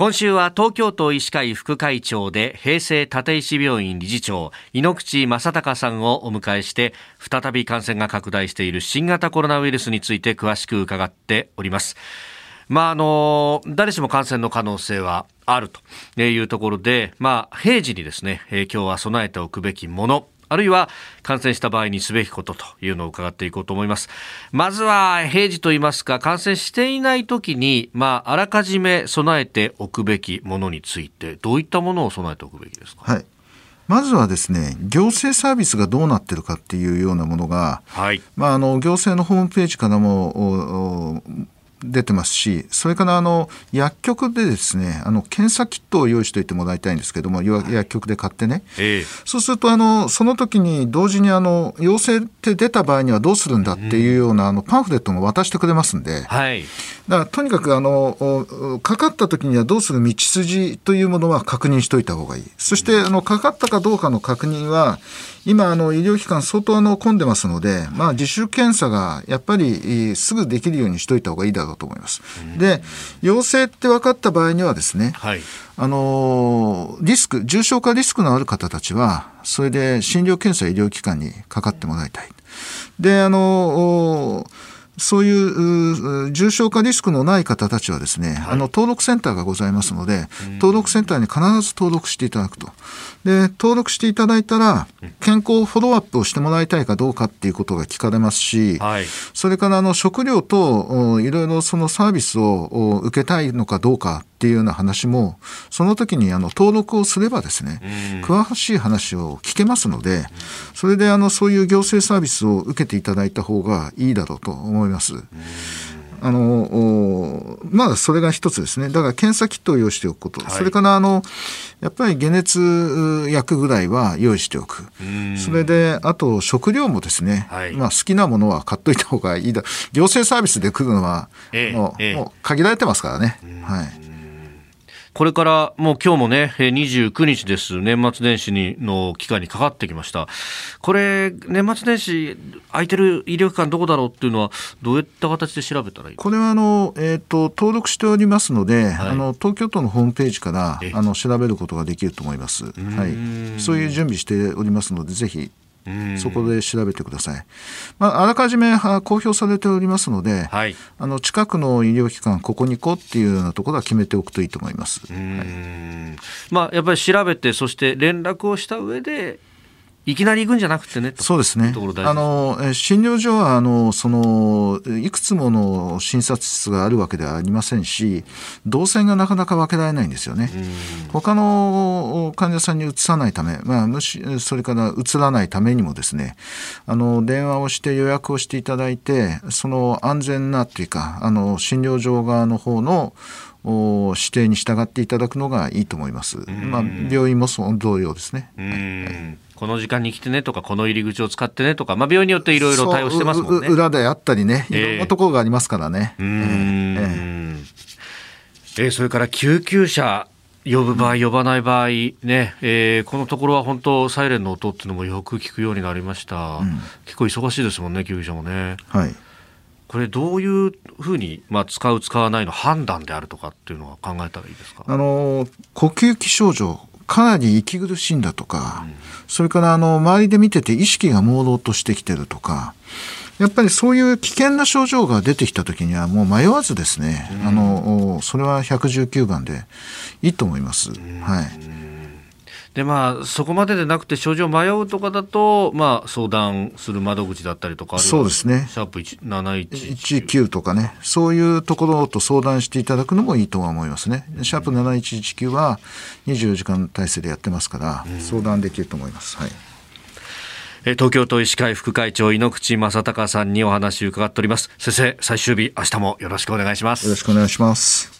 今週は東京都医師会副会長で平成立石病院理事長井ノ口正隆さんをお迎えして再び感染が拡大している新型コロナウイルスについて詳しく伺っております。まああの誰しも感染の可能性はあるというところで、まあ、平時にですね、今日は備えておくべきものあるいは感染した場合にすべきことというのを伺っていこうと思います。まずは平時といいますか、感染していない時に、まあ、あらかじめ備えておくべきものについて、どういったものを備えておくべきですか？はい。まずはですね行政サービスがどうなってるかっていうようなものが、はい、まあ、あの行政のホームページからも出てますしそれからあの薬局でですねあの検査キットを用意しておいてもらいたいんですけども薬局で買ってね、えー、そうするとあのその時に同時にあの陽性って出た場合にはどうするんだっていうような、あのパンフレットも渡してくれますんで、はい、だからとにかくあのかかった時にはどうする道筋というものは確認しておいた方がいい。そしてあのかかったかどうかの確認は今あの医療機関相当あの混んでますので、まあ、自主検査がやっぱりすぐできるようにしといた方がいいだろうと思います。で陽性って分かった場合にはですね、はい、あのリスク重症化リスクのある方たちはそれで診療検査医療機関にかかってもらいたい。であのそういう重症化リスクのない方たちはですね、はい、あの登録センターがございますので、登録センターに必ず登録していただくと。で、登録していただいたら、健康フォローアップをしてもらいたいかどうかっていうことが聞かれますし、はい、それからあの食料といろいろそのサービスを受けたいのかどうかっていうような話も、その時にあの登録をすればですね、詳しい話を聞けますので、それであのそういう行政サービスを受けていただいた方がいいだろうと思います。あのまあそれが一つですね。だから検査キットを用意しておくこと、はい、それからあのやっぱり解熱薬ぐらいは用意しておく。それであと食料もですね、はい、まあ、好きなものは買っといた方がいいだ。行政サービスで来るのはもうええ、もう限られてますからね。はいこれからもう今日もね、29日です。年末年始にの期間にかかってきました。これ、年末年始空いてる医療機関どこだろうっていうのは、どういった形で調べたらいい？これはあの、えーと、登録しておりますので、はい、あの東京都のホームページからあの調べることができると思います。はい、そういう準備しておりますので、ぜひそこで調べてください。まあ、あらかじめ公表されておりますので、はい、あの近くの医療機関、ここに行こうっていうようなところは決めておくといいと思います。はい、まあ、やっぱり調べて、そして連絡をした上で、いきなり行くんじゃなくてねそうですね。あの診療所はあのそのいくつもの診察室があるわけではありませんし動線がなかなか分けられないんですよね。他の患者さんにうつさないため、まあ、むしそれからうつらないためにもですねあの電話をして予約をしていただいてその安全なというかあの診療所側の方の指定に従っていただくのがいいと思います。まあ、病院もその同様ですね。はいこの時間に来てねとか、この入り口を使ってねとか、まあ、病院によっていろいろ対応してますもんね。裏であったりね、いろんなところがありますからね。えー、えー、えー、それから救急車呼ぶ場合、呼ばない場合、ね、えー、このところは本当、サイレンの音っていうのもよく聞くようになりました。うん、結構忙しいですもんね、救急車もね。はい。これどういうふうに、まあ、使う使わないの判断であるとかっていうのは考えたらいいですか？あの呼吸器症状かなり息苦しいんだとか、うん、それからあの周りで見てて意識が朦朧としてきてるとかやっぱりそういう危険な症状が出てきた時にはもう迷わずですね、うん、あのそれは119番でいいと思います。はいでまあ、そこまででなくて症状迷うとかだと、まあ、相談する窓口だったりとかそうですね。シャープ719とかね。そういうところと相談していただくのもいいとは思いますね、シャープ7119は24時間体制でやってますから、相談できると思います。はい。東京都医師会副会長井ノ口正隆さんにお話を伺っております。先生最終日明日もよろしくお願いします。よろしくお願いします